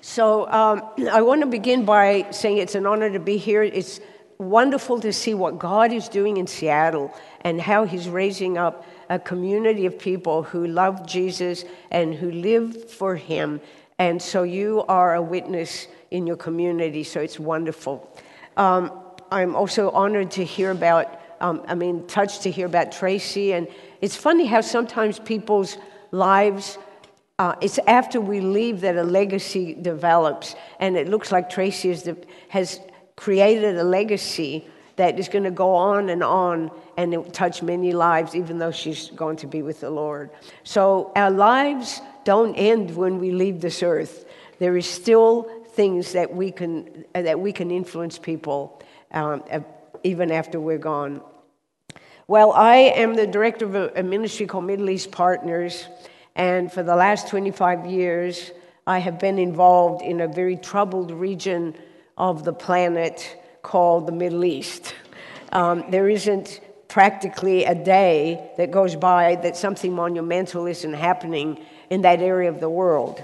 So um, I want to begin by saying it's an honor to be here. It's wonderful to see what God is doing in Seattle and how He's raising up a community of people who love Jesus and who live for Him. And so you are a witness in your community, so it's wonderful. Um, I'm also honored to hear about, um, I mean, touched to hear about Tracy. And it's funny how sometimes people's lives uh, it's after we leave that a legacy develops, and it looks like Tracy the, has created a legacy that is going to go on and on and touch many lives, even though she's going to be with the Lord. So our lives don't end when we leave this earth. There is still things that we can that we can influence people um, even after we're gone. Well, I am the director of a, a ministry called Middle East Partners. And for the last 25 years, I have been involved in a very troubled region of the planet called the Middle East. Um, there isn't practically a day that goes by that something monumental isn't happening in that area of the world.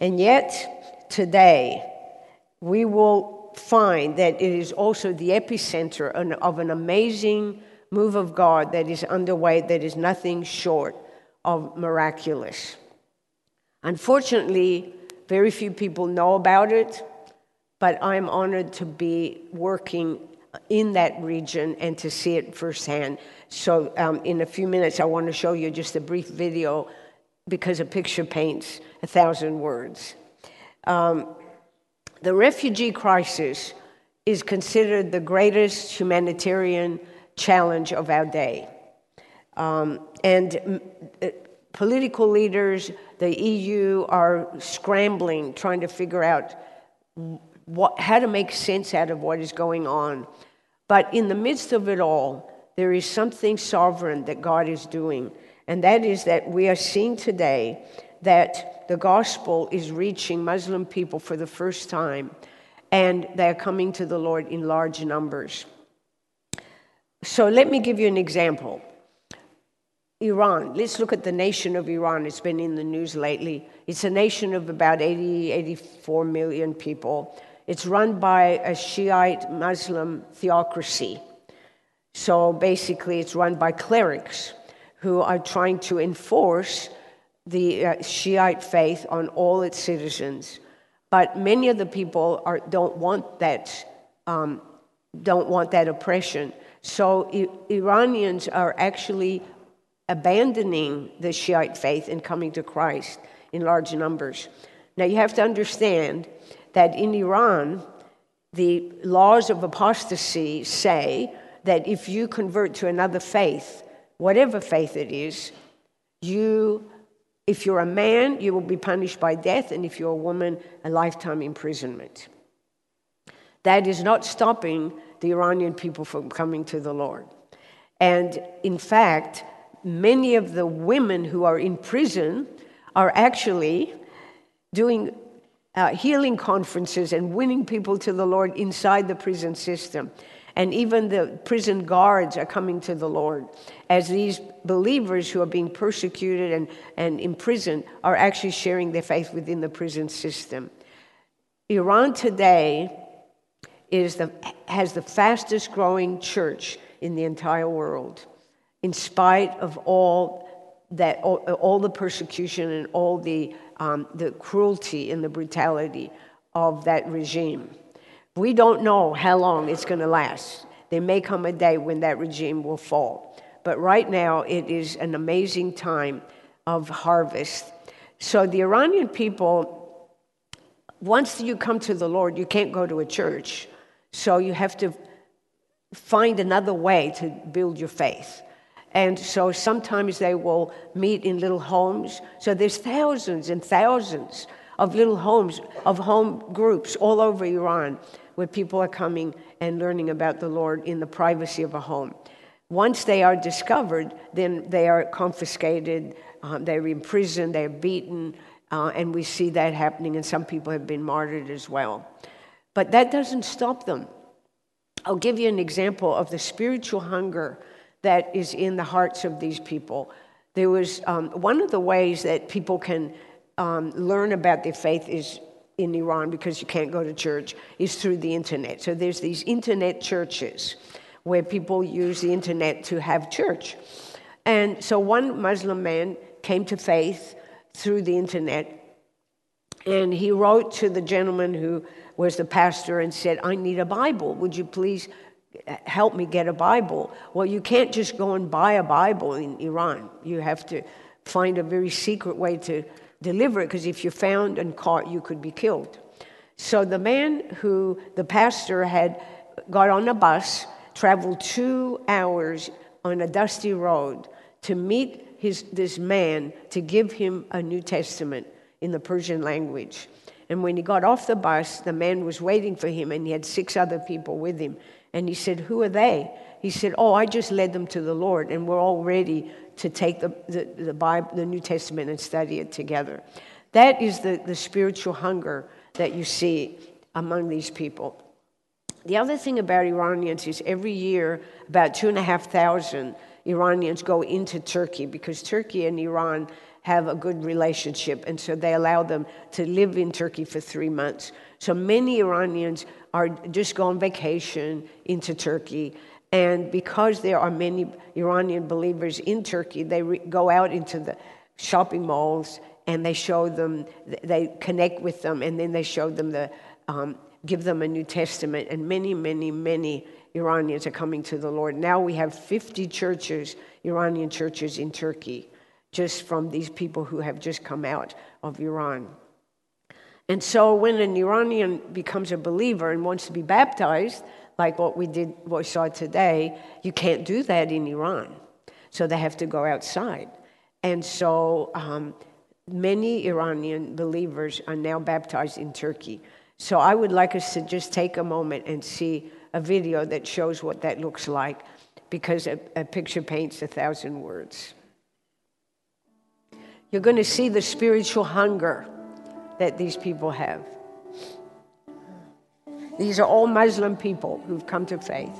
And yet, today, we will find that it is also the epicenter of an amazing move of God that is underway that is nothing short of miraculous. Unfortunately, very few people know about it, but I'm honored to be working in that region and to see it firsthand. So, um, in a few minutes, I want to show you just a brief video because a picture paints a thousand words. Um, the refugee crisis is considered the greatest humanitarian challenge of our day. Um, and uh, political leaders, the EU, are scrambling, trying to figure out what, how to make sense out of what is going on. But in the midst of it all, there is something sovereign that God is doing, and that is that we are seeing today that the gospel is reaching Muslim people for the first time, and they are coming to the Lord in large numbers. So let me give you an example. Iran. Let's look at the nation of Iran. It's been in the news lately. It's a nation of about 80, 84 million people. It's run by a Shiite Muslim theocracy. So basically, it's run by clerics who are trying to enforce the uh, Shiite faith on all its citizens. But many of the people are, don't want that. Um, don't want that oppression. So I- Iranians are actually abandoning the Shiite faith and coming to Christ in large numbers. Now, you have to understand that in Iran, the laws of apostasy say that if you convert to another faith, whatever faith it is, you, if you're a man, you will be punished by death, and if you're a woman, a lifetime imprisonment. That is not stopping the Iranian people from coming to the Lord. And in fact, many of the women who are in prison are actually doing uh, healing conferences and winning people to the Lord inside the prison system. And even the prison guards are coming to the Lord as these believers who are being persecuted and, and imprisoned are actually sharing their faith within the prison system. Iran today is the, has the fastest growing church in the entire world in spite of all that all, all the persecution and all the, um, the cruelty and the brutality of that regime. We don't know how long it's going to last. There may come a day when that regime will fall. But right now, it is an amazing time of harvest. So the Iranian people, once you come to the Lord, you can't go to a church. So you have to find another way to build your faith. And so sometimes they will meet in little homes. So there's thousands and thousands of little homes, of home groups all over Iran where people are coming and learning about the Lord in the privacy of a home. Once they are discovered, then they are confiscated, um, they're imprisoned, they're beaten, uh, and we see that happening, and some people have been martyred as well. But that doesn't stop them. I'll give you an example of the spiritual hunger that is in the hearts of these people. There was um, one of the ways that people can um, learn about their faith is in Iran because you can't go to church is through the internet. So there's these internet churches where people use the internet to have church. And so one Muslim man came to faith through the internet and he wrote to the gentleman who was the pastor and said, I need a Bible. Would you please help me get a Bible? Well, you can't just go and buy a Bible in Iran. You have to find a very secret way to deliver it because if you're found and caught, you could be killed. So the man who the pastor had got on a bus, traveled two hours on a dusty road to meet his, this man to give him a New Testament in the Persian language. And when he got off the bus, the man was waiting for him, and he had six other people with him. And he said, Who are they? He said, Oh, I just led them to the Lord, and we're all ready to take the, the, the, Bible, the New Testament and study it together. That is the, the spiritual hunger that you see among these people. The other thing about Iranians is every year, about two and a half thousand Iranians go into Turkey because Turkey and Iran have a good relationship, and so they allow them to live in Turkey for three months. So many Iranians are just go on vacation into Turkey and because there are many Iranian believers in Turkey, they re- go out into the shopping malls and they show them, they connect with them, and then they show them the, um, give them a New Testament. And many, many, many Iranians are coming to the Lord. Now we have 50 churches, Iranian churches in Turkey, just from these people who have just come out of Iran. And so when an Iranian becomes a believer and wants to be baptized, like what we did, what we saw today, you can't do that in Iran. So they have to go outside. And so um, many Iranian believers are now baptized in Turkey. So I would like us to just take a moment and see a video that shows what that looks like because a, a picture paints a thousand words. You're going to see the spiritual hunger that these people have. These are all Muslim people who've come to faith.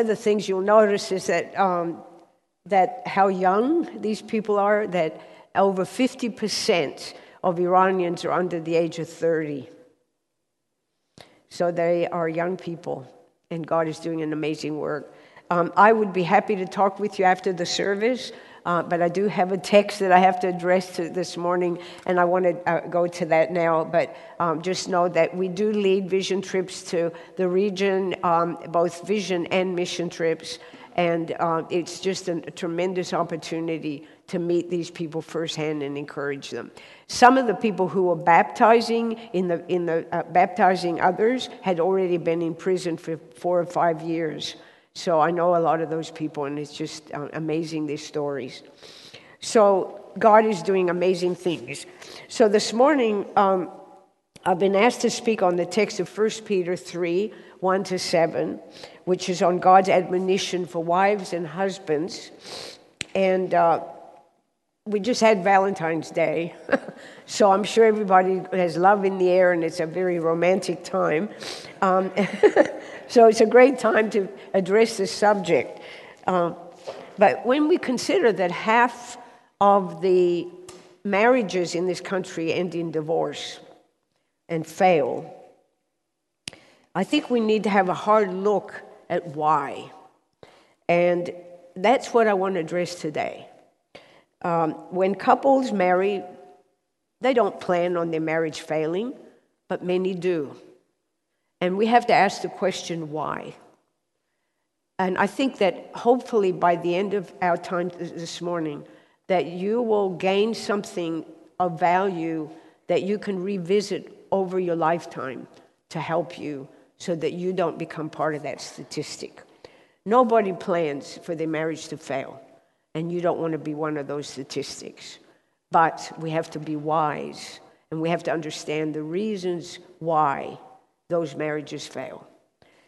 Of the things you'll notice is that, um, that how young these people are, that over 50% of Iranians are under the age of 30. So they are young people, and God is doing an amazing work. Um, I would be happy to talk with you after the service, uh, but I do have a text that I have to address to this morning, and I want to uh, go to that now. But um, just know that we do lead vision trips to the region, um, both vision and mission trips, and uh, it's just a, a tremendous opportunity to meet these people firsthand and encourage them. Some of the people who were baptizing in the in the uh, baptizing others had already been in prison for four or five years. So I know a lot of those people, and it's just uh, amazing these stories. So God is doing amazing things. So this morning, um, I've been asked to speak on the text of 1 Peter 3 1 to 7, which is on God's admonition for wives and husbands. And uh, we just had Valentine's Day, so I'm sure everybody has love in the air and it's a very romantic time. Um, so it's a great time to address this subject. Uh, but when we consider that half of the marriages in this country end in divorce and fail, I think we need to have a hard look at why. And that's what I want to address today. Um, when couples marry, they don't plan on their marriage failing, but many do. And we have to ask the question why. And I think that hopefully by the end of our time this morning, that you will gain something of value that you can revisit over your lifetime to help you so that you don't become part of that statistic. Nobody plans for their marriage to fail, and you don't want to be one of those statistics. But we have to be wise, and we have to understand the reasons why those marriages fail.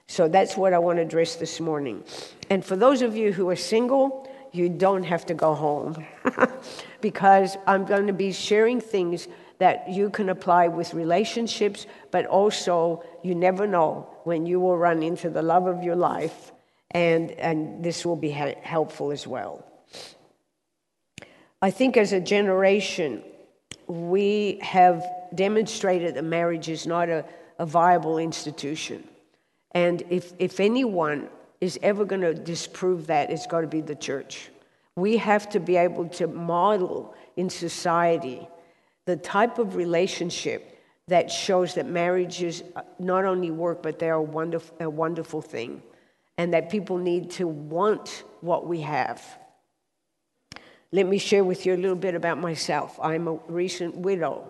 So that's what I want to address this morning. And for those of you who are single, you don't have to go home because I'm going to be sharing things that you can apply with relationships, but also you never know when you will run into the love of your life, and, and this will be he- helpful as well. I think as a generation, we have demonstrated that marriage is not a, a viable institution. And if, if anyone is ever going to disprove that, it's got to be the church. We have to be able to model in society the type of relationship that shows that marriages uh, not only work, but they're a wonderful, a wonderful thing, and that people need to want what we have. Let me share with you a little bit about myself. I'm a recent widow.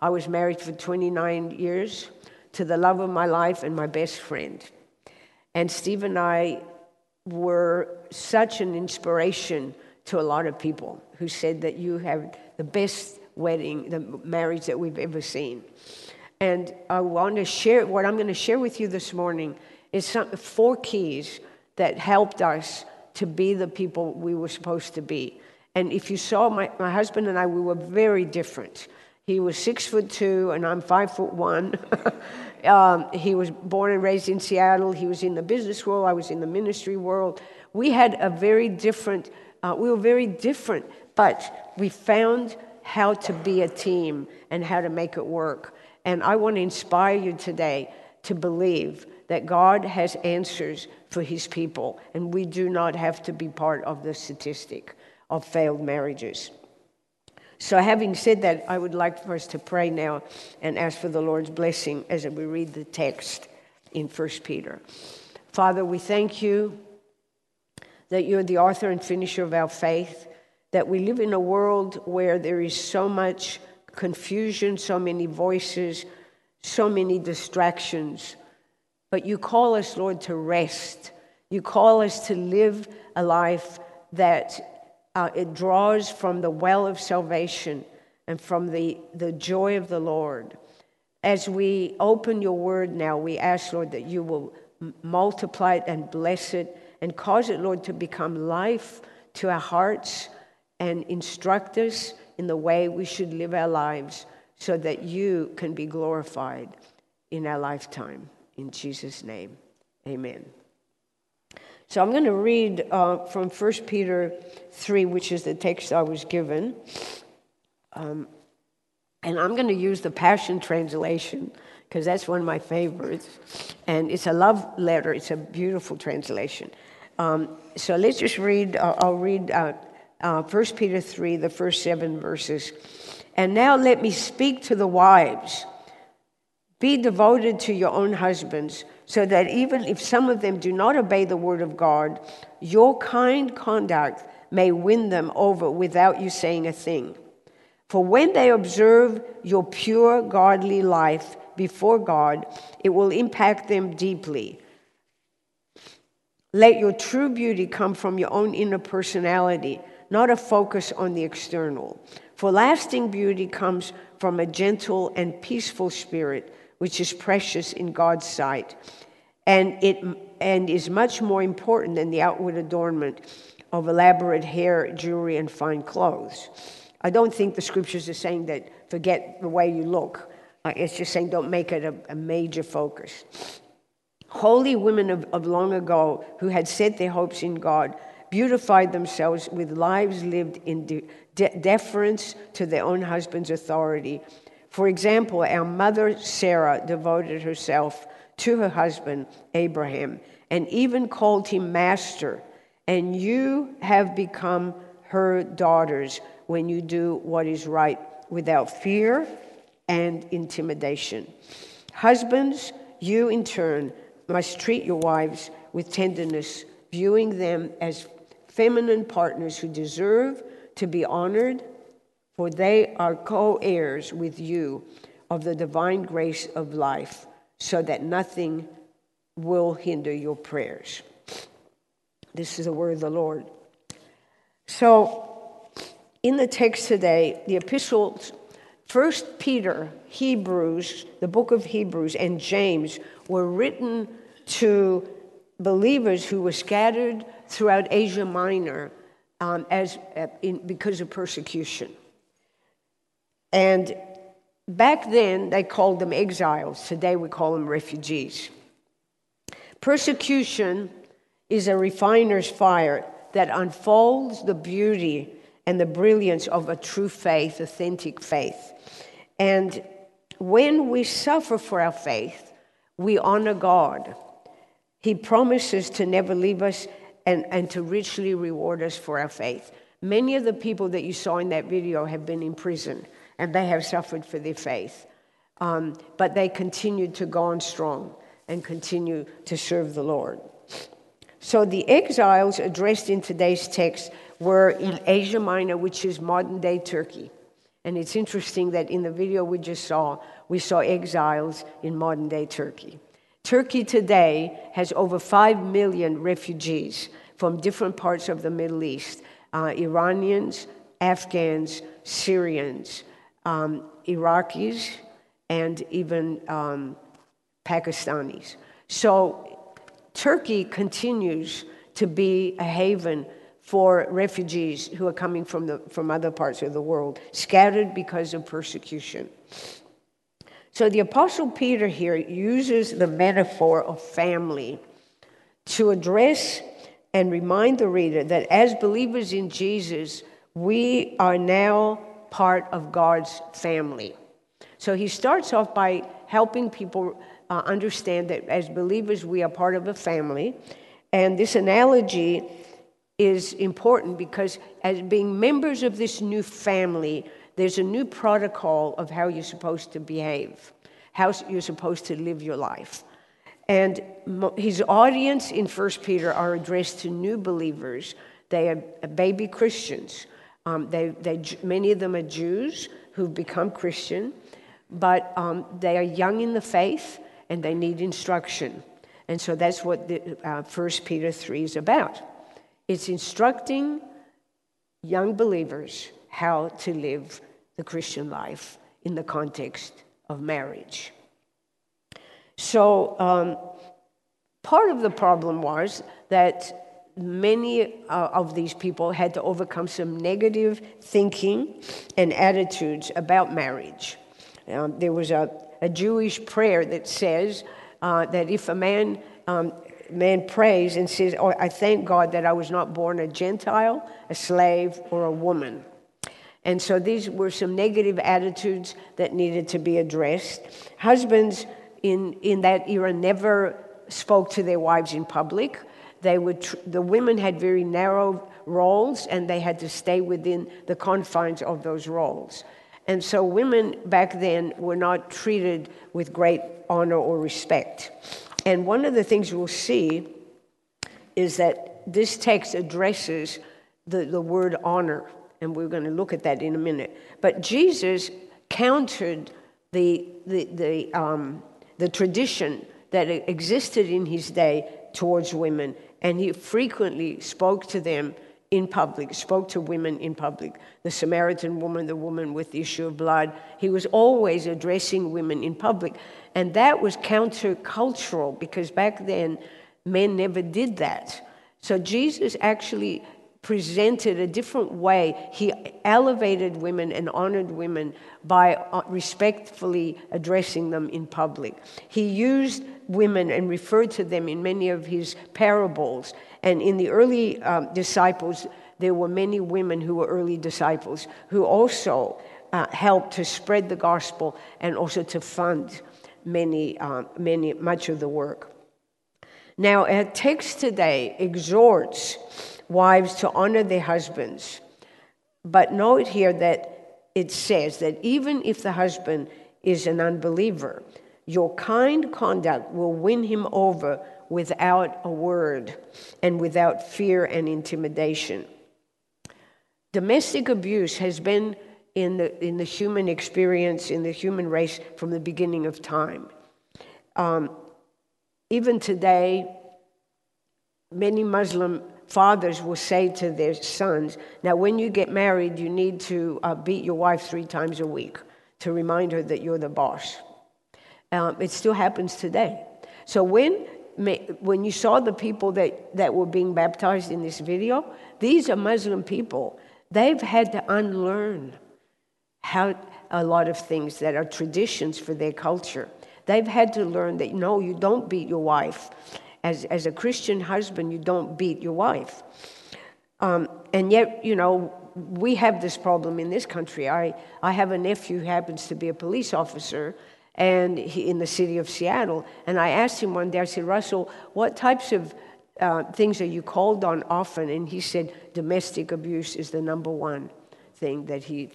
I was married for 29 years to the love of my life and my best friend. And Steve and I were such an inspiration to a lot of people who said that you have the best wedding, the marriage that we've ever seen. And I want to share what I'm going to share with you this morning is some, four keys that helped us to be the people we were supposed to be. And if you saw my, my husband and I, we were very different. He was six foot two, and I'm five foot one. um, he was born and raised in Seattle. He was in the business world. I was in the ministry world. We had a very different, uh, we were very different, but we found how to be a team and how to make it work. And I want to inspire you today to believe that God has answers for his people, and we do not have to be part of the statistic of failed marriages. So, having said that, I would like for us to pray now and ask for the Lord's blessing as we read the text in 1 Peter. Father, we thank you that you're the author and finisher of our faith, that we live in a world where there is so much confusion, so many voices, so many distractions. But you call us, Lord, to rest. You call us to live a life that uh, it draws from the well of salvation and from the, the joy of the Lord. As we open your word now, we ask, Lord, that you will multiply it and bless it and cause it, Lord, to become life to our hearts and instruct us in the way we should live our lives so that you can be glorified in our lifetime. In Jesus' name, amen. So I'm going to read uh, from 1 Peter 3, which is the text I was given. Um, and I'm going to use the Passion Translation because that's one of my favorites. And it's a love letter, it's a beautiful translation. Um, so let's just read, uh, I'll read uh, uh, 1 Peter 3, the first seven verses. And now let me speak to the wives. Be devoted to your own husbands, so that even if some of them do not obey the word of God, your kind conduct may win them over without you saying a thing. For when they observe your pure, godly life before God, it will impact them deeply. Let your true beauty come from your own inner personality not a focus on the external. For lasting beauty comes from a gentle and peaceful spirit, which is precious in God's sight, and, it, and is much more important than the outward adornment of elaborate hair, jewelry, and fine clothes. I don't think the scriptures are saying that forget the way you look. Uh, it's just saying don't make it a, a major focus. Holy women of, of long ago who had set their hopes in God beautified themselves with lives lived in de- de- deference to their own husband's authority. For example, our mother Sarah devoted herself to her husband Abraham and even called him master. And you have become her daughters when you do what is right without fear and intimidation. Husbands, you in turn must treat your wives with tenderness, viewing them as feminine partners who deserve to be honored, for they are co heirs with you of the divine grace of life, so that nothing will hinder your prayers. This is the word of the Lord. So, in the text today, the epistles, First Peter, Hebrews, the book of Hebrews, and James were written to believers who were scattered throughout Asia Minor um, as, uh, in, because of persecution. And back then, they called them exiles. Today, we call them refugees. Persecution is a refiner's fire that unfolds the beauty and the brilliance of a true faith, authentic faith. And when we suffer for our faith, we honor God. He promises to never leave us and, and to richly reward us for our faith. Many of the people that you saw in that video have been in prison and they have suffered for their faith. Um, but they continued to go on strong and continue to serve the Lord. So the exiles addressed in today's text were in Asia Minor, which is modern day Turkey. And it's interesting that in the video we just saw, we saw exiles in modern day Turkey. Turkey today has over 5 million refugees from different parts of the Middle East uh, Iranians, Afghans, Syrians, um, Iraqis, and even um, Pakistanis. So Turkey continues to be a haven for refugees who are coming from, the, from other parts of the world, scattered because of persecution. So the Apostle Peter here uses the metaphor of family to address and remind the reader that as believers in Jesus, we are now part of God's family. So he starts off by helping people uh, understand that as believers, we are part of a family. And this analogy is important because, as being members of this new family, there's a new protocol of how you're supposed to behave, how you're supposed to live your life. And his audience in 1 Peter are addressed to new believers. They are baby Christians. Um, they, they, many of them are Jews who've become Christian, but um, they are young in the faith and they need instruction. And so that's what the, uh, 1 Peter 3 is about. It's instructing young believers how to live the Christian life in the context of marriage. So, um, part of the problem was that many uh, of these people had to overcome some negative thinking and attitudes about marriage. Um, there was a, a, Jewish prayer that says uh, that if a man, um, man prays and says, oh, I thank God that I was not born a Gentile, a slave, or a woman. And so these were some negative attitudes that needed to be addressed. Husbands in, in that era never spoke to their wives in public. They would tr- the women had very narrow roles and they had to stay within the confines of those roles. And so women back then were not treated with great honor or respect. And one of the things we'll see is that this text addresses the, the word honor and we're going to look at that in a minute. But Jesus countered the, the, the, um, the tradition that existed in his day towards women, and he frequently spoke to them in public, spoke to women in public. The Samaritan woman, the woman with the issue of blood, he was always addressing women in public. And that was countercultural because back then men never did that. So Jesus actually presented a different way. He elevated women and honored women by uh, respectfully addressing them in public. He used women and referred to them in many of his parables. And in the early um, disciples, there were many women who were early disciples who also uh, helped to spread the gospel and also to fund many, uh, many, much of the work. Now, our text today exhorts wives to honor their husbands. But note here that it says that even if the husband is an unbeliever, your kind conduct will win him over without a word and without fear and intimidation. Domestic abuse has been in the, in the human experience, in the human race, from the beginning of time. Um, even today, many Muslim fathers will say to their sons, Now, when you get married, you need to uh, beat your wife three times a week to remind her that you're the boss. Um, it still happens today. So, when, when you saw the people that, that were being baptized in this video, these are Muslim people. They've had to unlearn how a lot of things that are traditions for their culture. They've had to learn that no, you don't beat your wife as, as a Christian husband, you don't beat your wife. Um, and yet, you know, we have this problem in this country. I, I have a nephew who happens to be a police officer and he, in the city of Seattle. And I asked him one day, I said, Russell, what types of uh, things are you called on often? And he said, domestic abuse is the number one thing that he,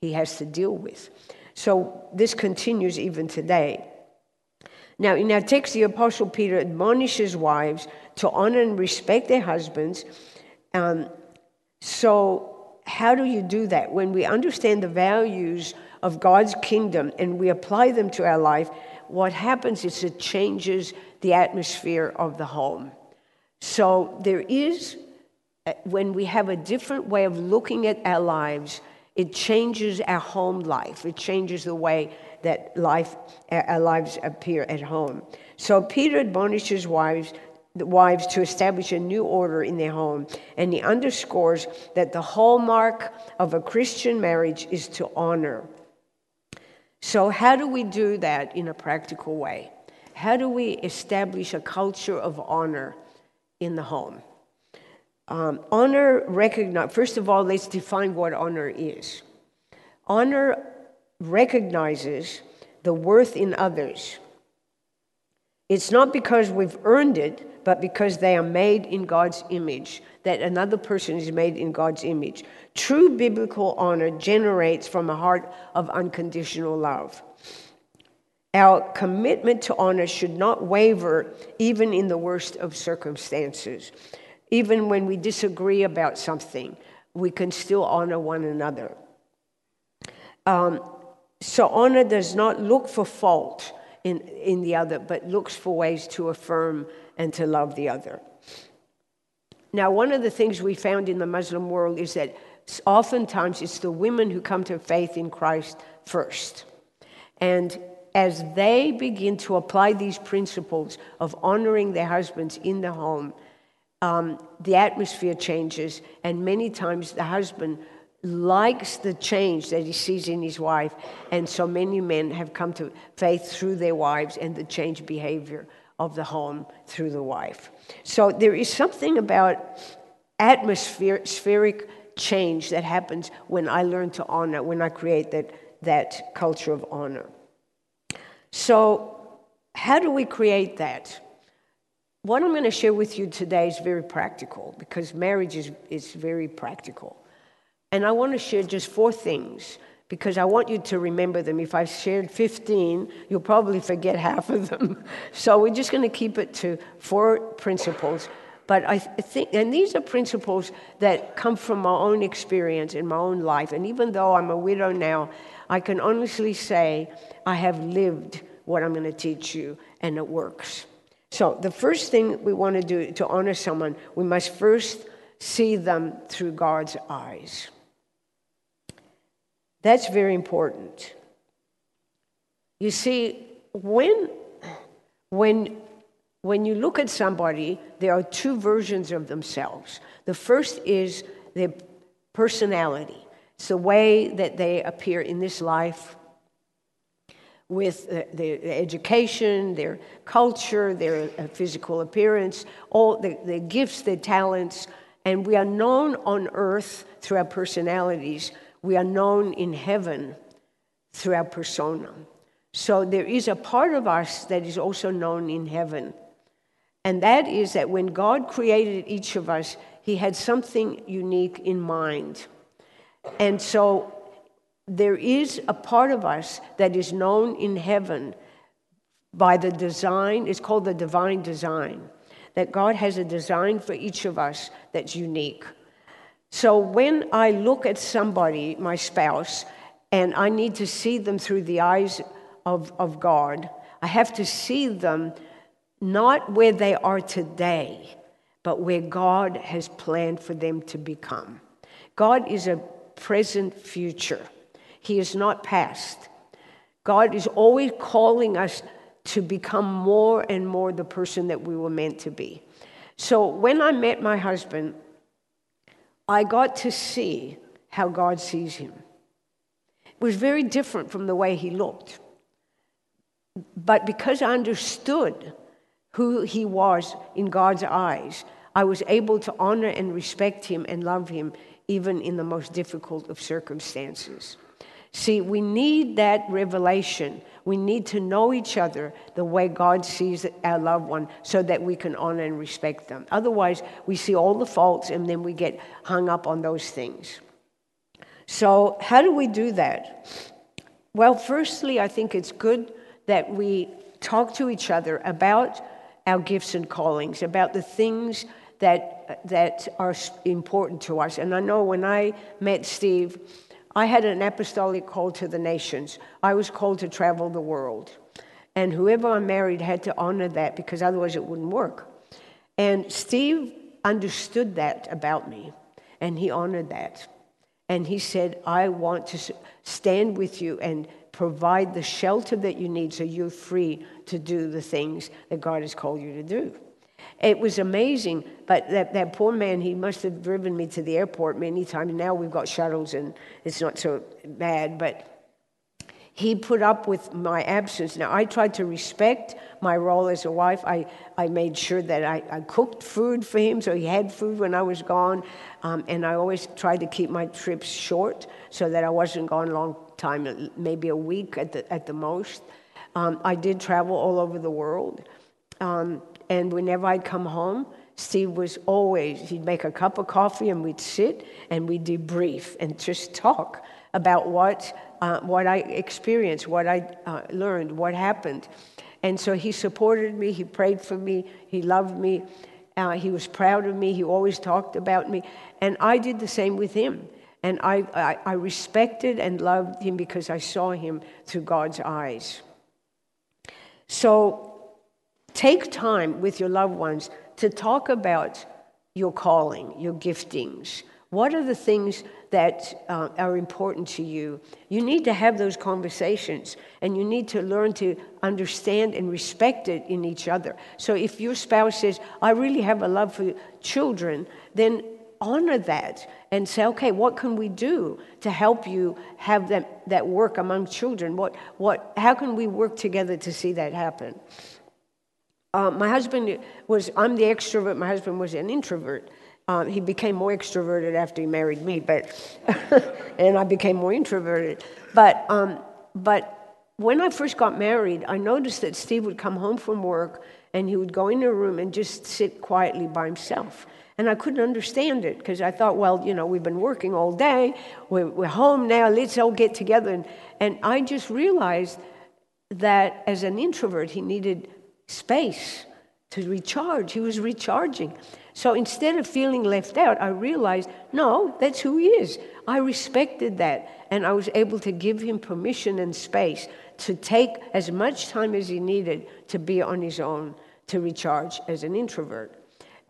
he has to deal with. So this continues even today. Now, in our text, the Apostle Peter admonishes wives to honor and respect their husbands. Um, so, how do you do that? When we understand the values of God's kingdom and we apply them to our life, what happens is it changes the atmosphere of the home. So, there is uh, when we have a different way of looking at our lives, it changes our home life. It changes the way that life, our lives appear at home. So Peter admonishes wives, wives to establish a new order in their home, and he underscores that the hallmark of a Christian marriage is to honor. So, how do we do that in a practical way? How do we establish a culture of honor in the home? Um, honor recognize first of all let's define what honor is honor recognizes the worth in others. It's not because we've earned it but because they are made in god's image that another person is made in god's image. True biblical honor generates from a heart of unconditional love. Our commitment to honor should not waver even in the worst of circumstances. Even when we disagree about something, we can still honor one another. Um, so, honor does not look for fault in, in the other, but looks for ways to affirm and to love the other. Now, one of the things we found in the Muslim world is that oftentimes it's the women who come to faith in Christ first. And as they begin to apply these principles of honoring their husbands in the home, um, the atmosphere changes, and many times the husband likes the change that he sees in his wife, and so many men have come to faith through their wives and the changed behavior of the home through the wife. So there is something about atmospheric change that happens when I learn to honor, when I create that, that culture of honor. So, how do we create that? what I'm going to share with you today is very practical because marriage is, is very practical. And I want to share just four things because I want you to remember them. If I shared 15, you'll probably forget half of them. So we're just going to keep it to four principles. But I think, and these are principles that come from my own experience in my own life. And even though I'm a widow now, I can honestly say I have lived what I'm going to teach you, and it works. So, the first thing we want to do to honor someone, we must first see them through God's eyes. That's very important. You see, when, when, when you look at somebody, there are two versions of themselves. The first is their personality, it's the way that they appear in this life with their education, their culture, their uh, physical appearance, all the, their gifts, their talents. And we are known on earth through our personalities. We are known in heaven through our persona. So there is a part of us that is also known in heaven. And that is that when God created each of us, He had something unique in mind. And so there is a part of us that is known in heaven by the design, it's called the divine design, that God has a design for each of us that's unique. So when I look at somebody, my spouse, and I need to see them through the eyes of, of God, I have to see them not where they are today, but where God has planned for them to become. God is a present future. He is not past. God is always calling us to become more and more the person that we were meant to be. So when I met my husband, I got to see how God sees him. It was very different from the way he looked. But because I understood who he was in God's eyes, I was able to honor and respect him and love him even in the most difficult of circumstances. See, we need that revelation. We need to know each other the way God sees our loved one so that we can honor and respect them. Otherwise, we see all the faults and then we get hung up on those things. So, how do we do that? Well, firstly, I think it's good that we talk to each other about our gifts and callings, about the things that, that are important to us. And I know when I met Steve, I had an apostolic call to the nations. I was called to travel the world. And whoever I married had to honor that because otherwise it wouldn't work. And Steve understood that about me, and he honored that. And he said, I want to stand with you and provide the shelter that you need so you're free to do the things that God has called you to do. It was amazing, but that, that poor man, he must have driven me to the airport many times. Now we've got shuttles and it's not so bad, but he put up with my absence. Now, I tried to respect my role as a wife. I, I made sure that I, I cooked food for him so he had food when I was gone. Um, and I always tried to keep my trips short so that I wasn't gone a long time, maybe a week at the, at the most. Um, I did travel all over the world. Um, and whenever I'd come home, Steve was always, he'd make a cup of coffee and we'd sit and we'd debrief and just talk about what, uh, what I experienced, what I uh, learned, what happened. And so he supported me, he prayed for me, he loved me, uh, he was proud of me, he always talked about me. And I did the same with him. And I, I, I respected and loved him because I saw him through God's eyes. So take time with your loved ones to talk about your calling, your giftings. What are the things that uh, are important to you? You need to have those conversations and you need to learn to understand and respect it in each other. So if your spouse says, I really have a love for children, then honor that and say, okay, what can we do to help you have that, that work among children? What, what, how can we work together to see that happen? Uh, my husband was, I'm the extrovert, my husband was an introvert. Um, he became more extroverted after he married me, but, and I became more introverted. But, um, but when I first got married, I noticed that Steve would come home from work and he would go in a room and just sit quietly by himself. And I couldn't understand it because I thought, well, you know, we've been working all day, we're, we're home now, let's all get together. And, and I just realized that as an introvert, he needed space to recharge. He was recharging. So instead of feeling left out, I realized, no, that's who he is. I respected that. And I was able to give him permission and space to take as much time as he needed to be on his own to recharge as an introvert.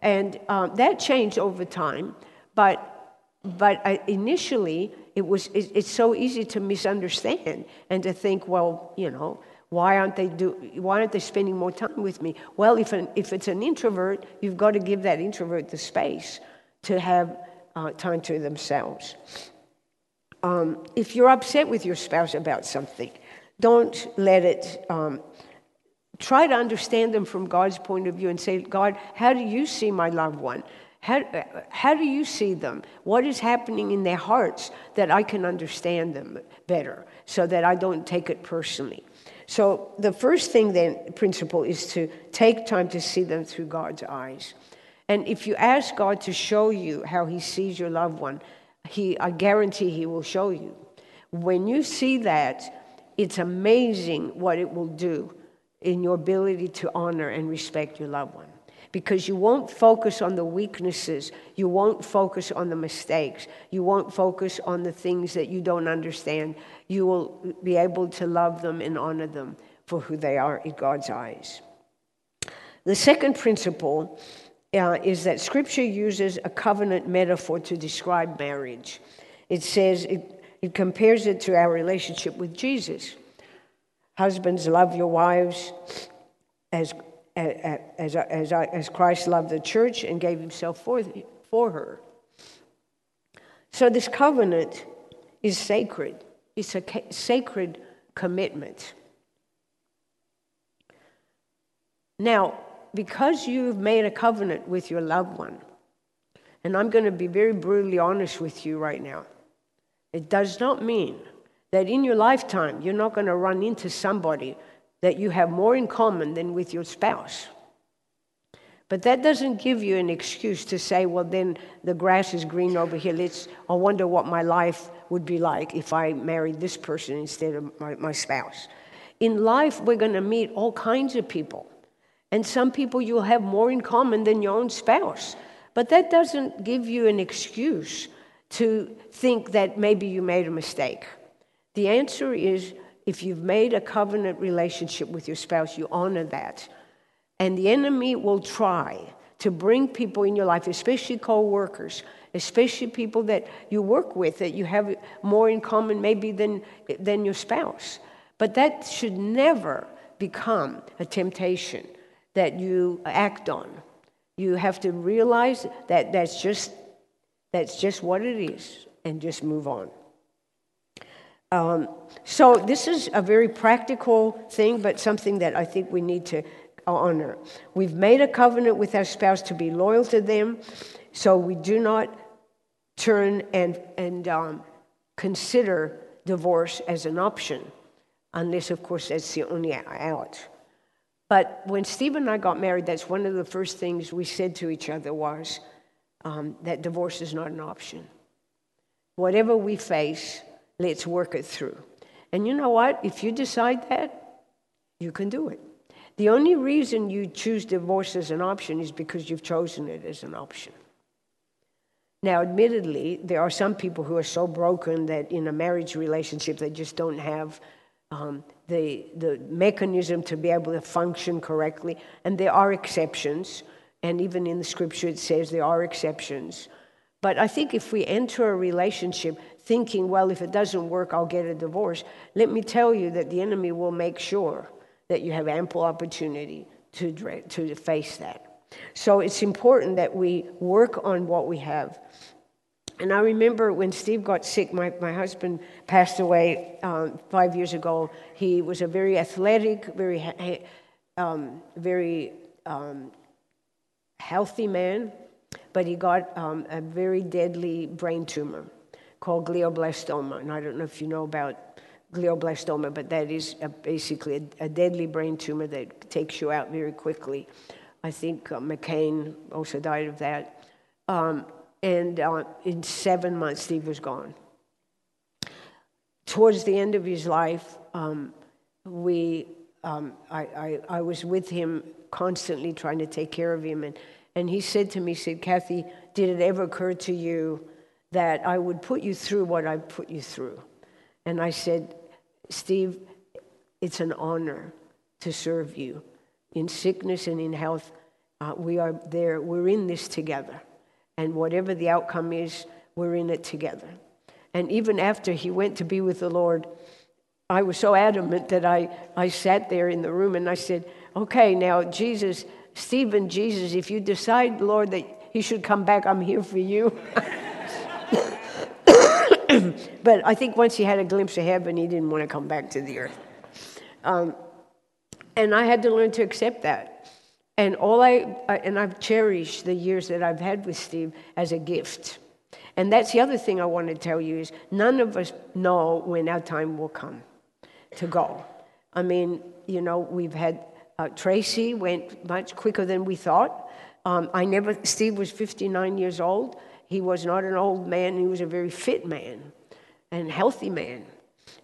And um, that changed over time, but, but I, initially it was, it, it's so easy to misunderstand and to think, well, you know, why aren't they do, Why aren't they spending more time with me? Well, if, an, if it's an introvert, you've got to give that introvert the space to have uh, time to themselves. Um, if you're upset with your spouse about something, don't let it. Um, try to understand them from God's point of view and say, God, how do you see my loved one? How, how do you see them? What is happening in their hearts that I can understand them better so that I don't take it personally? So, the first thing, then, principle is to take time to see them through God's eyes. And if you ask God to show you how He sees your loved one, he, I guarantee He will show you. When you see that, it's amazing what it will do in your ability to honor and respect your loved one. Because you won't focus on the weaknesses, you won't focus on the mistakes, you won't focus on the things that you don't understand. You will be able to love them and honor them for who they are in God's eyes. The second principle uh, is that Scripture uses a covenant metaphor to describe marriage. It says, it, it compares it to our relationship with Jesus. Husbands, love your wives as, as, as, as Christ loved the church and gave himself for, for her. So, this covenant is sacred, it's a sacred commitment. Now, because you've made a covenant with your loved one, and I'm going to be very brutally honest with you right now, it does not mean that in your lifetime you're not going to run into somebody that you have more in common than with your spouse. But that doesn't give you an excuse to say, well, then the grass is green over here. Let's, I wonder what my life would be like if I married this person instead of my, my spouse. In life, we're going to meet all kinds of people. And some people you'll have more in common than your own spouse. But that doesn't give you an excuse to think that maybe you made a mistake. The answer is if you've made a covenant relationship with your spouse, you honor that. And the enemy will try to bring people in your life, especially co workers, especially people that you work with, that you have more in common maybe than, than your spouse. But that should never become a temptation that you act on. You have to realize that that's just, that's just what it is and just move on. Um, so, this is a very practical thing, but something that I think we need to honor. We've made a covenant with our spouse to be loyal to them, so we do not turn and, and um, consider divorce as an option, unless, of course, that's the only out. But when Steve and I got married, that's one of the first things we said to each other was um, that divorce is not an option. Whatever we face, let's work it through. And you know what? If you decide that, you can do it. The only reason you choose divorce as an option is because you've chosen it as an option. Now, admittedly, there are some people who are so broken that in a marriage relationship they just don't have um, the, the mechanism to be able to function correctly. And there are exceptions. And even in the scripture, it says there are exceptions. But I think if we enter a relationship thinking, well, if it doesn't work, I'll get a divorce, let me tell you that the enemy will make sure that you have ample opportunity to, to face that. So it's important that we work on what we have. And I remember when Steve got sick, my, my husband passed away um, five years ago. He was a very athletic, very, um, very um, healthy man, but he got um, a very deadly brain tumor called glioblastoma. And I don't know if you know about glioblastoma, but that is a, basically a, a, deadly brain tumor that takes you out very quickly. I think uh, McCain also died of that. Um, and uh, in seven months, Steve was gone. Towards the end of his life, um, we, um, I, I, I, was with him constantly trying to take care of him. And, and he said to me, he said, Kathy, did it ever occur to you that I would put you through what I put you through? And I said, Steve, it's an honor to serve you. In sickness and in health, uh, we are there, we're in this together. And whatever the outcome is, we're in it together. And even after he went to be with the Lord, I was so adamant that I, I sat there in the room and I said, Okay, now, Jesus, Stephen, Jesus, if you decide, Lord, that he should come back, I'm here for you. but I think once he had a glimpse of heaven, he didn't want to come back to the earth. Um, and I had to learn to accept that. And all I, and I've cherished the years that I've had with Steve as a gift. And that's the other thing I want to tell you is none of us know when our time will come to go. I mean, you know, we've had uh, Tracy went much quicker than we thought. Um, I never. Steve was 59 years old. He was not an old man. He was a very fit man and healthy man.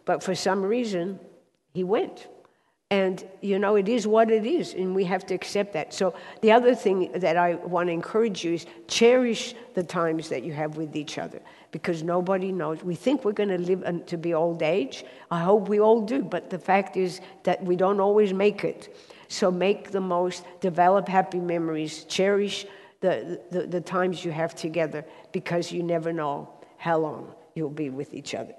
But for some reason, he went. And, you know, it is what it is, and we have to accept that. So, the other thing that I want to encourage you is cherish the times that you have with each other because nobody knows. We think we're going to live to be old age. I hope we all do, but the fact is that we don't always make it. So, make the most, develop happy memories, cherish the, the, the times you have together because you never know how long you'll be with each other.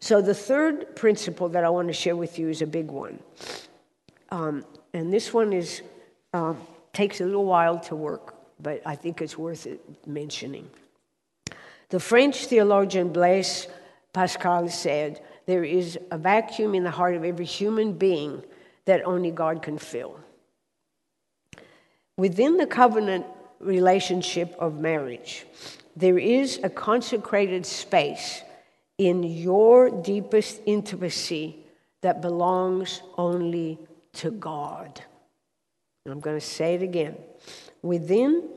So, the third principle that I want to share with you is a big one. Um, and this one is, uh, takes a little while to work, but I think it's worth it mentioning. The French theologian Blaise Pascal said, There is a vacuum in the heart of every human being that only God can fill. Within the covenant relationship of marriage, there is a consecrated space in your deepest intimacy that belongs only to God. I'm going to say it again. Within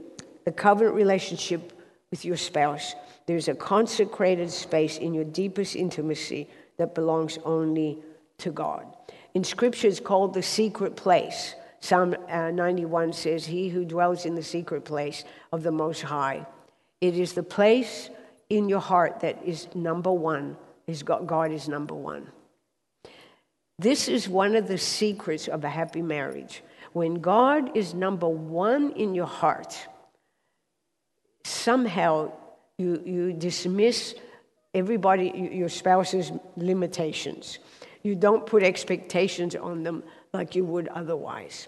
the covenant relationship with your spouse, there's a consecrated space in your deepest intimacy that belongs only to God. In Scripture, it's called the secret place. Psalm uh, 91 says, He who dwells in the secret place of the Most High. It is the place in your heart that is number one, is God, God is number one. This is one of the secrets of a happy marriage. When God is number one in your heart, somehow you, you dismiss everybody, your spouse's limitations. You don't put expectations on them like you would otherwise.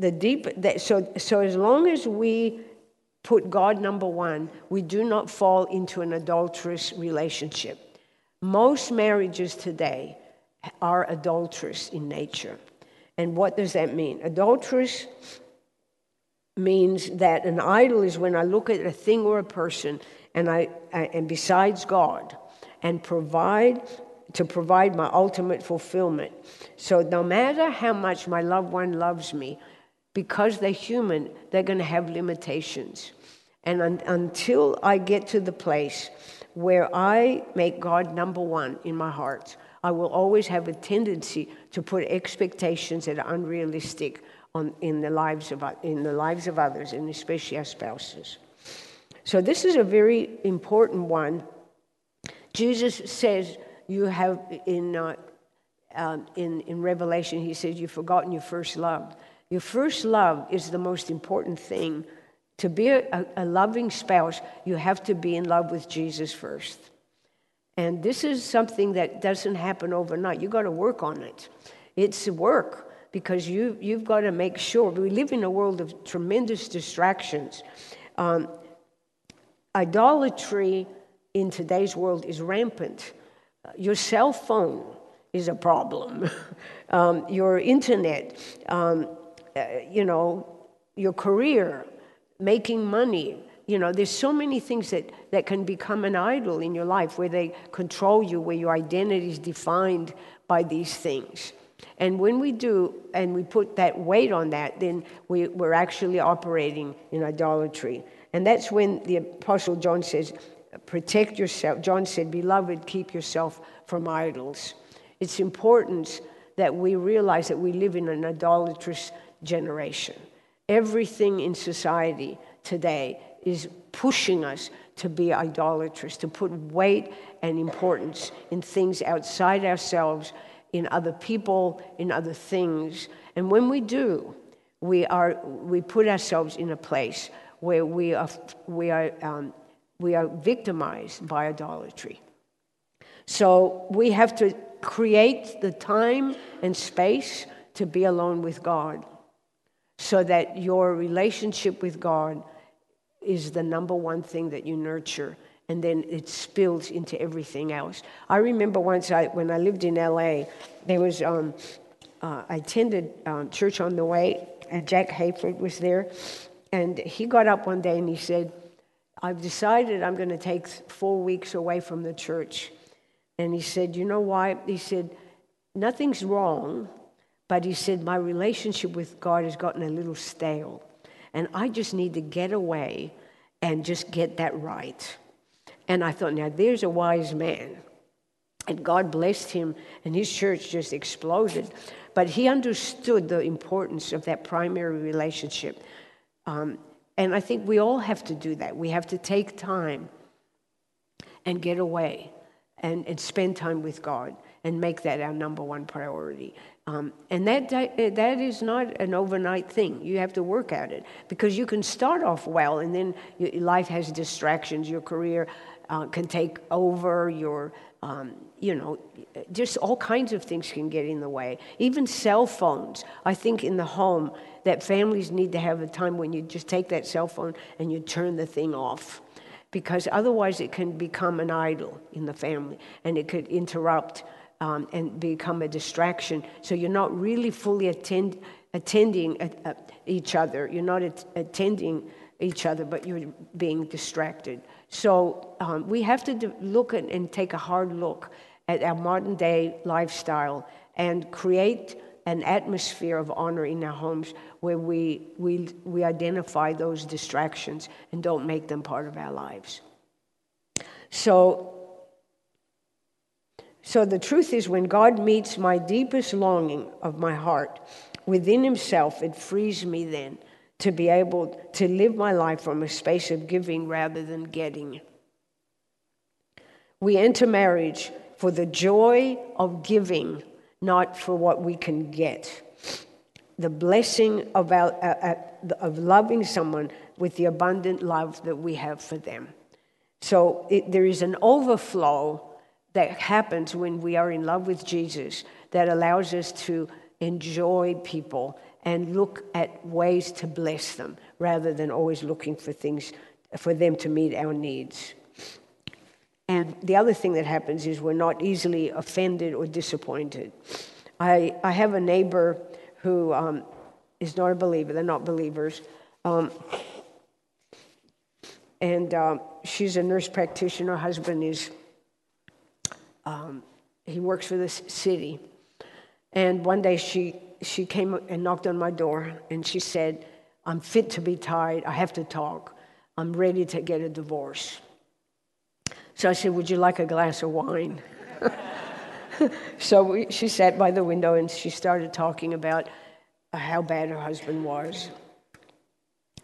The deep, that, so, so as long as we put God number one, we do not fall into an adulterous relationship. Most marriages today are adulterous in nature. And what does that mean? Adulterous means that an idol is when I look at a thing or a person and I and besides God and provide to provide my ultimate fulfillment. So no matter how much my loved one loves me, because they're human, they're going to have limitations. And un- until I get to the place where I make God number one in my heart, I will always have a tendency to put expectations that are unrealistic on, in, the lives of, in the lives of others, and especially our spouses. So, this is a very important one. Jesus says, You have in, uh, uh, in, in Revelation, he says, You've forgotten your first love. Your first love is the most important thing. To be a, a loving spouse, you have to be in love with Jesus first. And this is something that doesn't happen overnight. You've got to work on it. It's work because you, you've got to make sure. We live in a world of tremendous distractions. Um, idolatry in today's world is rampant. Your cell phone is a problem. um, your internet, um, Uh, you know, your career, making money. You know, there's so many things that, that can become an idol in your life where they control you, where your identity is defined by these things. And when we do, and we put that weight on that, then we, we're actually operating in idolatry. And that's when the Apostle John says, Protect yourself. John said, Beloved, keep yourself from idols. It's important that we realize that we live in an idolatrous generation. Everything in society today is pushing us to be idolatrous, to put weight and importance in things outside ourselves, in other people, in other things. And when we do, we, are, we put ourselves in a place where we are, we are, um, we are victimized by idolatry. So we have to create the time and space to be alone with God so that your relationship with God is the number one thing that you nurture and then it spills into everything else. I remember once I, when I lived in LA, there was, um, uh, I attended um, Church on the Way, and Jack Hayford was there, and he got up one day and he said, I've decided I'm going to take four weeks away from the church. And he said, You know why? He said, Nothing's wrong, but he said, My relationship with God has gotten a little stale. And I just need to get away and just get that right. And I thought, Now there's a wise man. And God blessed him, and his church just exploded. But he understood the importance of that primary relationship. Um, and I think we all have to do that. We have to take time and get away and, and spend time with God and make that our number one priority. Um, and that, that is not an overnight thing. You have to work at it because you can start off well and then life has distractions. Your career uh, can take over, your, um, you know, just all kinds of things can get in the way. Even cell phones. I think in the home that families need to have a time when you just take that cell phone and you turn the thing off. Because otherwise, it can become an idol in the family and it could interrupt um, and become a distraction. So you're not really fully attend, attending uh, uh, each other. You're not at, attending each other, but you're being distracted. So um, we have to look at, and take a hard look at our modern day lifestyle and create an atmosphere of honor in our homes where we, we, we identify those distractions and don't make them part of our lives. So, so the truth is, when God meets my deepest longing of my heart within Himself, it frees me then to be able to live my life from a space of giving rather than getting. We enter marriage for the joy of giving, not for what we can get. the blessing of, our, uh, uh, of loving someone with the abundant love that we have for them. So it, there is an overflow that happens when we are in love with Jesus that allows us to enjoy people and look at ways to bless them rather than always looking for things for them to meet our needs. And the other thing that happens is we're not easily offended or disappointed. I, I have a neighbor who um, is not a believer, they're not believers. Um, and uh, she's a nurse practitioner. Her husband is, um, he works for the city. And one day she, she came and knocked on my door and she said, I'm fit to be tied. I have to talk. I'm ready to get a divorce. So I said, Would you like a glass of wine? so we, she sat by the window and she started talking about how bad her husband was.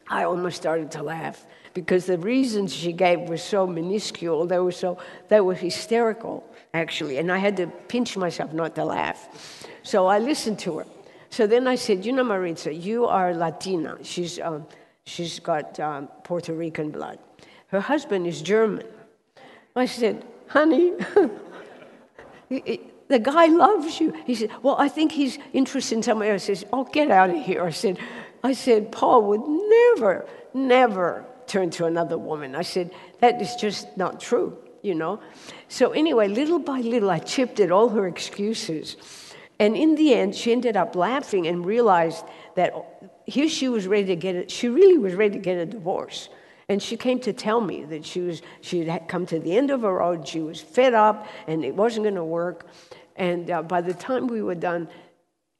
I almost started to laugh because the reasons she gave were so minuscule. They were so they were hysterical, actually, and I had to pinch myself not to laugh. So I listened to her. So then I said, "You know, Maritza, you are Latina. She's um, she's got um, Puerto Rican blood. Her husband is German." I said, "Honey." the guy loves you. He said, Well, I think he's interested in somebody else. I said, Oh, get out of here. I said, I said, Paul would never, never turn to another woman. I said, that is just not true, you know? So, anyway, little by little, I chipped at all her excuses. And in the end, she ended up laughing and realized that here she was ready to get it. She really was ready to get a divorce. And she came to tell me that she, was, she had come to the end of her road. She was fed up and it wasn't going to work. And uh, by the time we were done,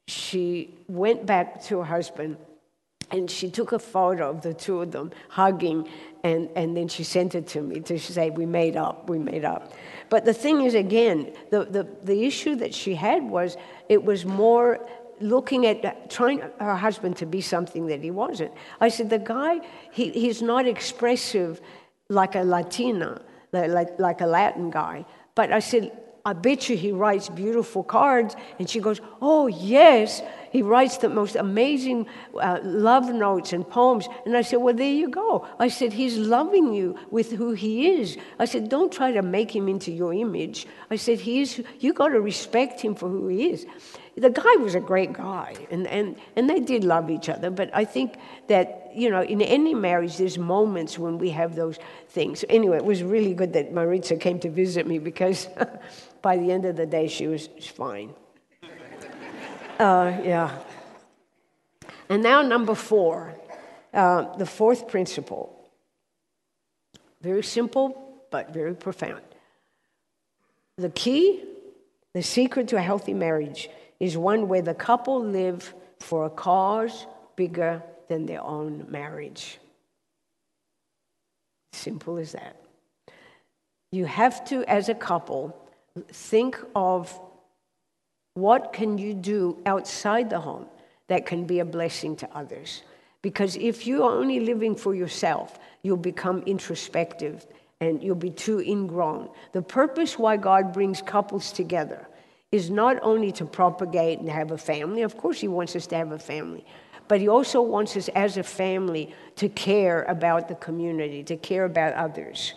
she went back to her husband and she took a photo of the two of them hugging, and, and then she sent it to me to say, We made up, we made up. But the thing is, again, the, the, the issue that she had was it was more looking at trying her husband to be something that he wasn't. I said, The guy, he, he's not expressive like a Latina, like, like a Latin guy. But I said, I bet you he writes beautiful cards. And she goes, Oh, yes. He writes the most amazing uh, love notes and poems. And I said, Well, there you go. I said, He's loving you with who he is. I said, Don't try to make him into your image. I said, He is, you got to respect him for who he is. The guy was a great guy, and, and, and they did love each other. But I think that, you know, in any marriage, there's moments when we have those things. Anyway, it was really good that Maritza came to visit me because by the end of the day, she was fine. Uh, yeah. And now, number four, uh, the fourth principle. Very simple, but very profound. The key, the secret to a healthy marriage is one where the couple live for a cause bigger than their own marriage. Simple as that. You have to, as a couple, think of what can you do outside the home that can be a blessing to others? Because if you're only living for yourself, you'll become introspective and you'll be too ingrown. The purpose why God brings couples together is not only to propagate and have a family, of course, He wants us to have a family, but He also wants us as a family to care about the community, to care about others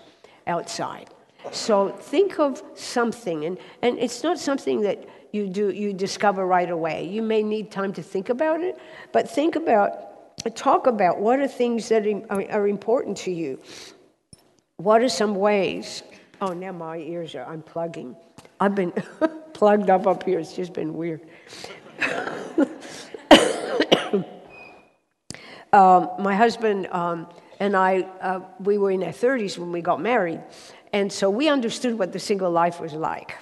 outside. So think of something, and, and it's not something that you do you discover right away. You may need time to think about it, but think about, talk about what are things that are, are important to you. What are some ways? Oh, now my ears are unplugging. I've been plugged up up here. It's just been weird. um, my husband um, and I, uh, we were in our 30s when we got married, and so we understood what the single life was like.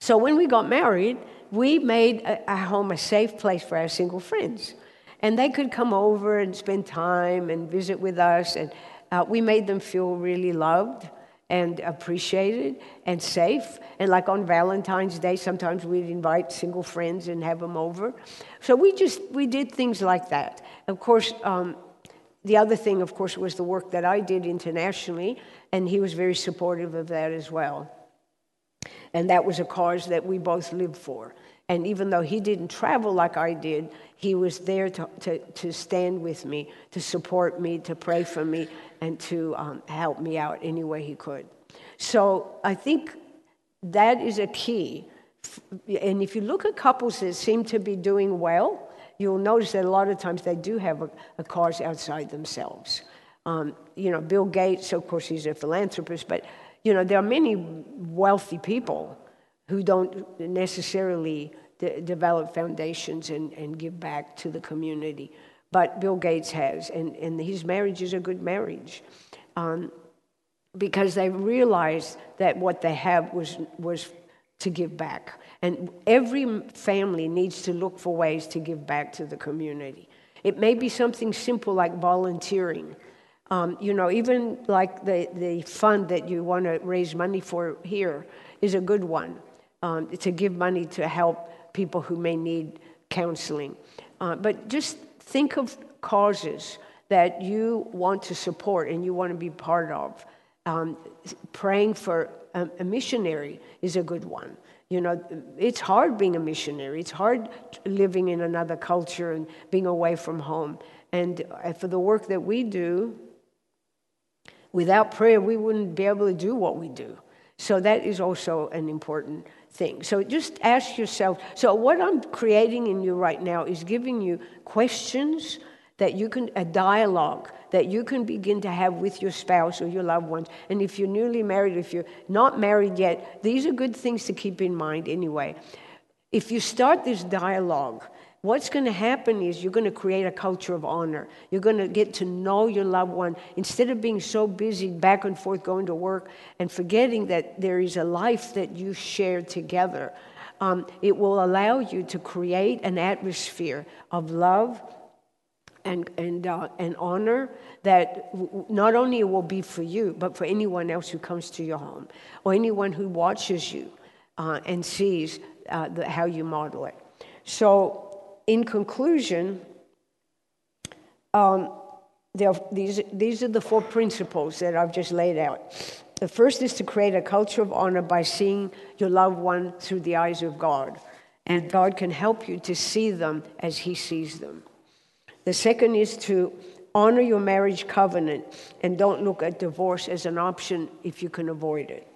So when we got married, we made our home a safe place for our single friends. And they could come over and spend time and visit with us. And uh, we made them feel really loved and appreciated and safe. And like on Valentine's Day, sometimes we'd invite single friends and have them over. So we just, we did things like that. Of course, um, the other thing, of course, was the work that I did internationally, and he was very supportive of that as well. And that was a cause that we both lived for. And even though he didn't travel like I did, he was there to, to, to stand with me, to support me, to pray for me, and to um, help me out any way he could. So I think that is a key. And if you look at couples that seem to be doing well, you'll notice that a lot of times they do have a, a cause outside themselves. Um, you know, Bill Gates, of course, he's a philanthropist, but you know, there are many wealthy people who don't necessarily de- develop foundations and, and give back to the community. But Bill Gates has, and, and his marriage is a good marriage. Um, because they realized that what they have was, was to give back. And every family needs to look for ways to give back to the community. It may be something simple like volunteering. Um, you know, even like the, the fund that you want to raise money for here is a good one um, to give money to help people who may need counseling. Uh, but just think of causes that you want to support and you want to be part of. Um, praying for a, a, missionary is a good one. You know, it's hard being a missionary. It's hard living in another culture and being away from home. And uh, for the work that we do, without prayer, we wouldn't be able to do what we do. So that is also an important thing. So just ask yourself. So what I'm creating in you right now is giving you questions that you can, a dialogue that you can begin to have with your spouse or your loved ones. And if you're newly married, if you're not married yet, these are good things to keep in mind anyway. If you start this dialogue, what's going to happen is you're going to create a culture of honor. You're going to get to know your loved one instead of being so busy back and forth going to work and forgetting that there is a life that you share together. Um, it will allow you to create an atmosphere of love and, and, uh, and honor that w- not only will be for you, but for anyone else who comes to your home or anyone who watches you uh, and sees uh, the, how you model it. So, in conclusion, um, are, these, these are the four principles that I've just laid out. The first is to create a culture of honor by seeing your loved one through the eyes of God. And God can help you to see them as He sees them. The second is to honor your marriage covenant and don't look at divorce as an option if you can avoid it.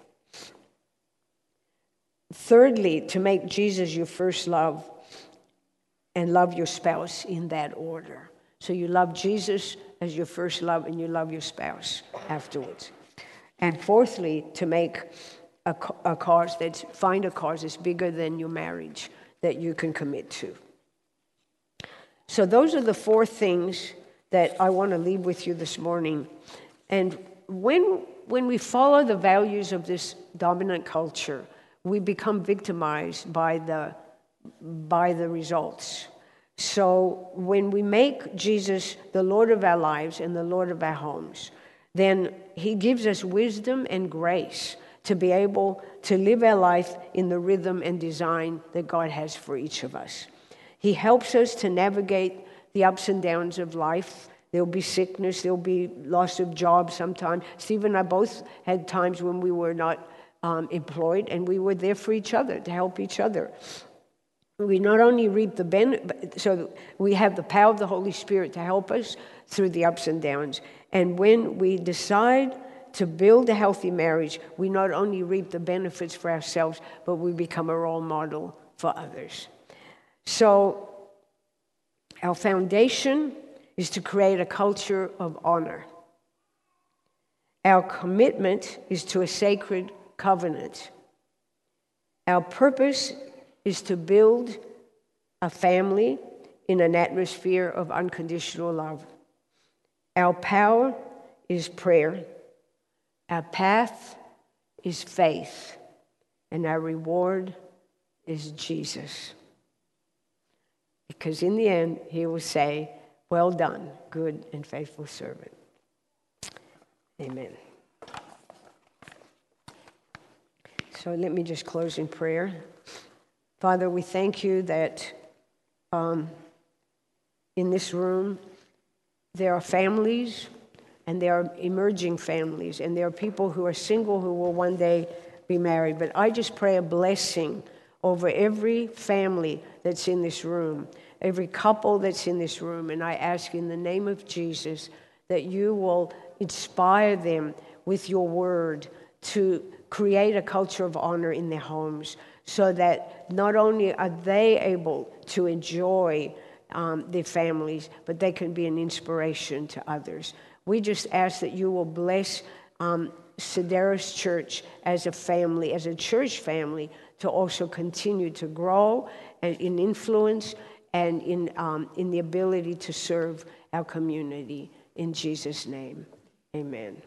Thirdly, to make Jesus your first love and love your spouse in that order. So you love Jesus as your first love and you love your spouse afterwards. And fourthly, to make a, a cause that's, find a cause that's bigger than your marriage that you can commit to. So, those are the four things that I want to leave with you this morning. And when, when we follow the values of this dominant culture, we become victimized by the, by the results. So, when we make Jesus the Lord of our lives and the Lord of our homes, then He gives us wisdom and grace to be able to live our life in the rhythm and design that God has for each of us. He helps us to navigate the ups and downs of life. There'll be sickness, there'll be loss of job sometime. Steve and I both had times when we were not um, employed, and we were there for each other to help each other. We not only reap the benefit, so we have the power of the Holy Spirit to help us through the ups and downs. And when we decide to build a healthy marriage, we not only reap the benefits for ourselves, but we become a role model for others. So, our foundation is to create a culture of honor. Our commitment is to a sacred covenant. Our purpose is to build a family in an atmosphere of unconditional love. Our power is prayer. Our path is faith. And our reward is Jesus. Because in the end, he will say, Well done, good and faithful servant. Amen. So let me just close in prayer. Father, we thank you that um, in this room there are families and there are emerging families and there are people who are single who will one day be married. But I just pray a blessing over every family that's in this room, every couple that's in this room. And I ask in the name of Jesus that you will inspire them with your word to create a culture of honor in their homes so that not only are they able to enjoy um, their families, but they can be an inspiration to others. We just ask that you will bless um, Sideris Church as a family, as a church family, to also continue to grow and in influence and in, um, in the ability to serve our community. In Jesus' name, amen.